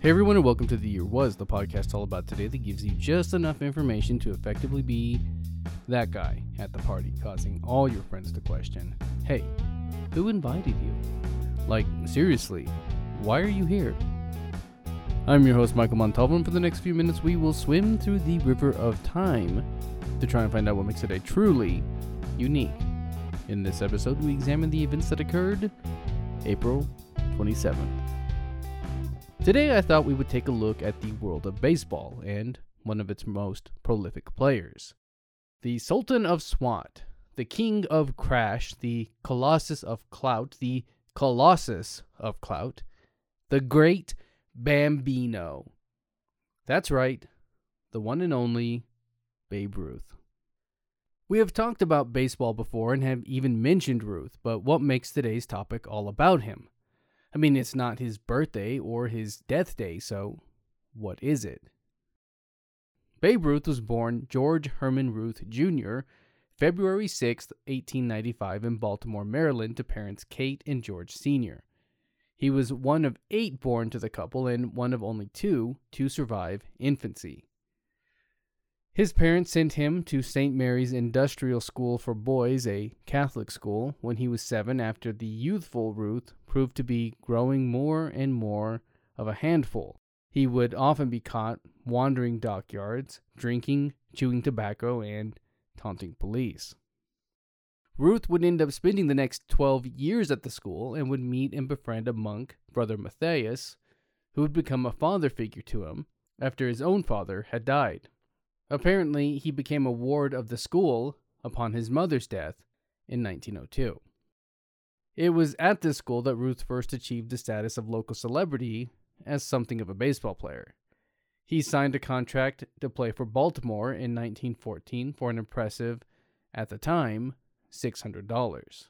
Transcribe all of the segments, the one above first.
Hey everyone, and welcome to The Year Was, the podcast all about today that gives you just enough information to effectively be that guy at the party, causing all your friends to question Hey, who invited you? Like, seriously, why are you here? I'm your host, Michael Montalvo, and for the next few minutes, we will swim through the river of time to try and find out what makes a truly unique. In this episode, we examine the events that occurred April 27th. Today, I thought we would take a look at the world of baseball and one of its most prolific players. The Sultan of Swat, the King of Crash, the Colossus of Clout, the Colossus of Clout, the Great Bambino. That's right, the one and only Babe Ruth. We have talked about baseball before and have even mentioned Ruth, but what makes today's topic all about him? I mean, it's not his birthday or his death day, so what is it? Babe Ruth was born George Herman Ruth Jr. February 6, 1895, in Baltimore, Maryland, to parents Kate and George Sr. He was one of eight born to the couple and one of only two to survive infancy. His parents sent him to St. Mary's Industrial School for Boys, a Catholic school, when he was seven after the youthful Ruth proved to be growing more and more of a handful. He would often be caught wandering dockyards, drinking, chewing tobacco, and taunting police. Ruth would end up spending the next 12 years at the school and would meet and befriend a monk, Brother Matthias, who would become a father figure to him after his own father had died. Apparently, he became a ward of the school upon his mother's death in 1902. It was at this school that Ruth first achieved the status of local celebrity as something of a baseball player. He signed a contract to play for Baltimore in 1914 for an impressive, at the time, $600.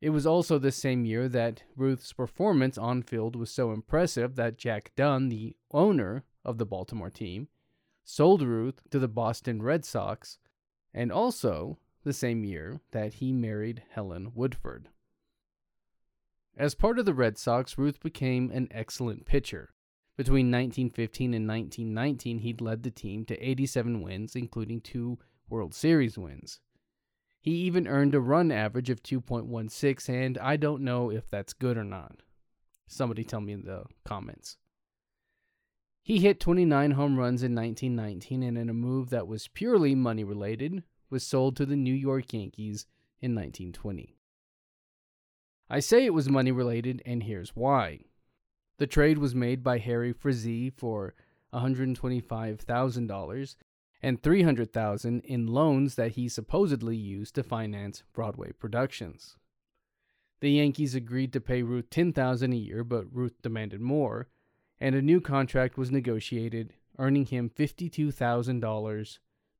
It was also the same year that Ruth's performance on field was so impressive that Jack Dunn, the owner of the Baltimore team, sold Ruth to the Boston Red Sox, and also the same year that he married Helen Woodford. As part of the Red Sox, Ruth became an excellent pitcher. Between 1915 and 1919, he led the team to 87 wins, including two World Series wins. He even earned a run average of 2.16, and I don't know if that's good or not. Somebody tell me in the comments. He hit 29 home runs in 1919 and in a move that was purely money related, was sold to the New York Yankees in 1920. I say it was money related, and here's why. The trade was made by Harry Frazee for $125,000 and $300,000 in loans that he supposedly used to finance Broadway productions. The Yankees agreed to pay Ruth $10,000 a year, but Ruth demanded more, and a new contract was negotiated, earning him $52,000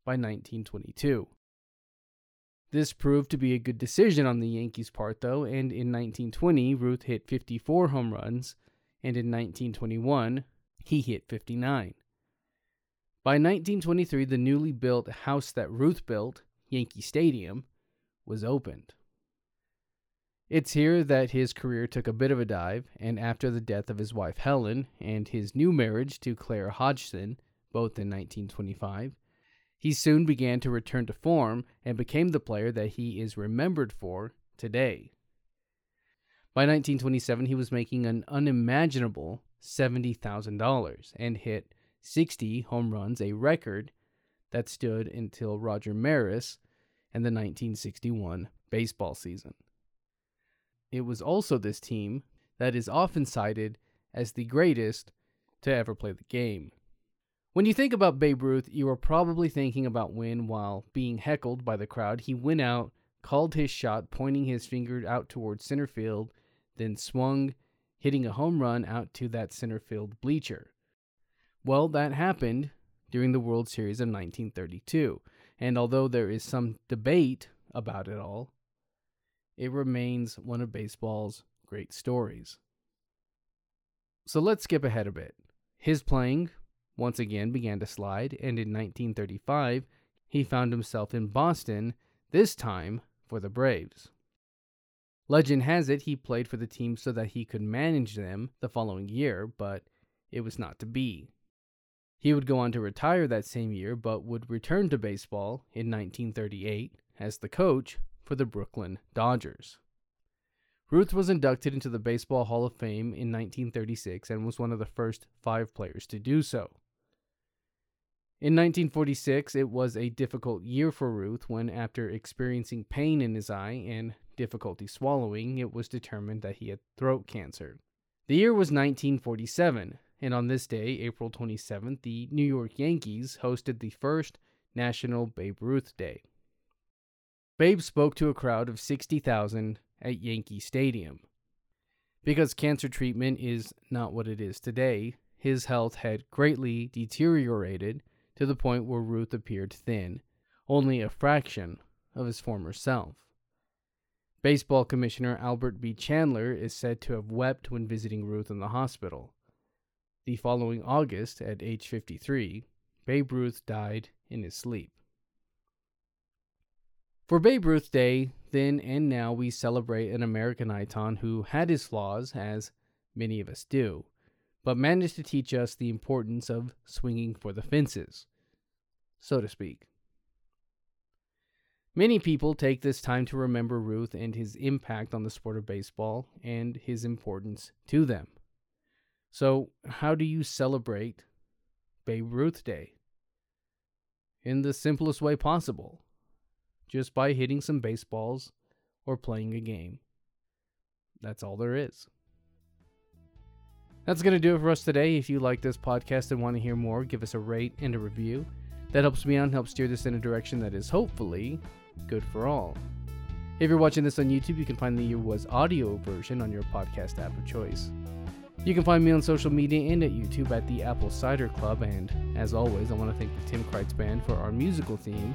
by 1922. This proved to be a good decision on the Yankees' part, though, and in 1920, Ruth hit 54 home runs, and in 1921, he hit 59. By 1923, the newly built house that Ruth built, Yankee Stadium, was opened. It's here that his career took a bit of a dive, and after the death of his wife Helen and his new marriage to Claire Hodgson, both in 1925, he soon began to return to form and became the player that he is remembered for today. By 1927, he was making an unimaginable $70,000 and hit 60 home runs, a record that stood until Roger Maris and the 1961 baseball season. It was also this team that is often cited as the greatest to ever play the game. When you think about Babe Ruth, you are probably thinking about when, while being heckled by the crowd, he went out, called his shot, pointing his finger out towards center field, then swung, hitting a home run out to that center field bleacher. Well, that happened during the World Series of 1932, and although there is some debate about it all, it remains one of baseball's great stories. So let's skip ahead a bit. His playing once again began to slide, and in 1935, he found himself in Boston, this time for the Braves. Legend has it he played for the team so that he could manage them the following year, but it was not to be. He would go on to retire that same year, but would return to baseball in 1938 as the coach for the Brooklyn Dodgers. Ruth was inducted into the Baseball Hall of Fame in 1936 and was one of the first five players to do so. In 1946, it was a difficult year for Ruth when, after experiencing pain in his eye and difficulty swallowing, it was determined that he had throat cancer. The year was 1947, and on this day, April 27th, the New York Yankees hosted the first National Babe Ruth Day. Babe spoke to a crowd of 60,000 at Yankee Stadium. Because cancer treatment is not what it is today, his health had greatly deteriorated to the point where Ruth appeared thin, only a fraction of his former self. Baseball Commissioner Albert B. Chandler is said to have wept when visiting Ruth in the hospital. The following August, at age 53, Babe Ruth died in his sleep. For Babe Ruth Day, then and now, we celebrate an American icon who had his flaws, as many of us do, but managed to teach us the importance of swinging for the fences, so to speak. Many people take this time to remember Ruth and his impact on the sport of baseball and his importance to them. So, how do you celebrate Babe Ruth Day? In the simplest way possible just by hitting some baseballs or playing a game. That's all there is. That's going to do it for us today. If you like this podcast and want to hear more, give us a rate and a review. That helps me out and helps steer this in a direction that is hopefully good for all. If you're watching this on YouTube, you can find the Year Was audio version on your podcast app of choice. You can find me on social media and at YouTube at the Apple Cider Club. And as always, I want to thank the Tim Kreitz Band for our musical theme.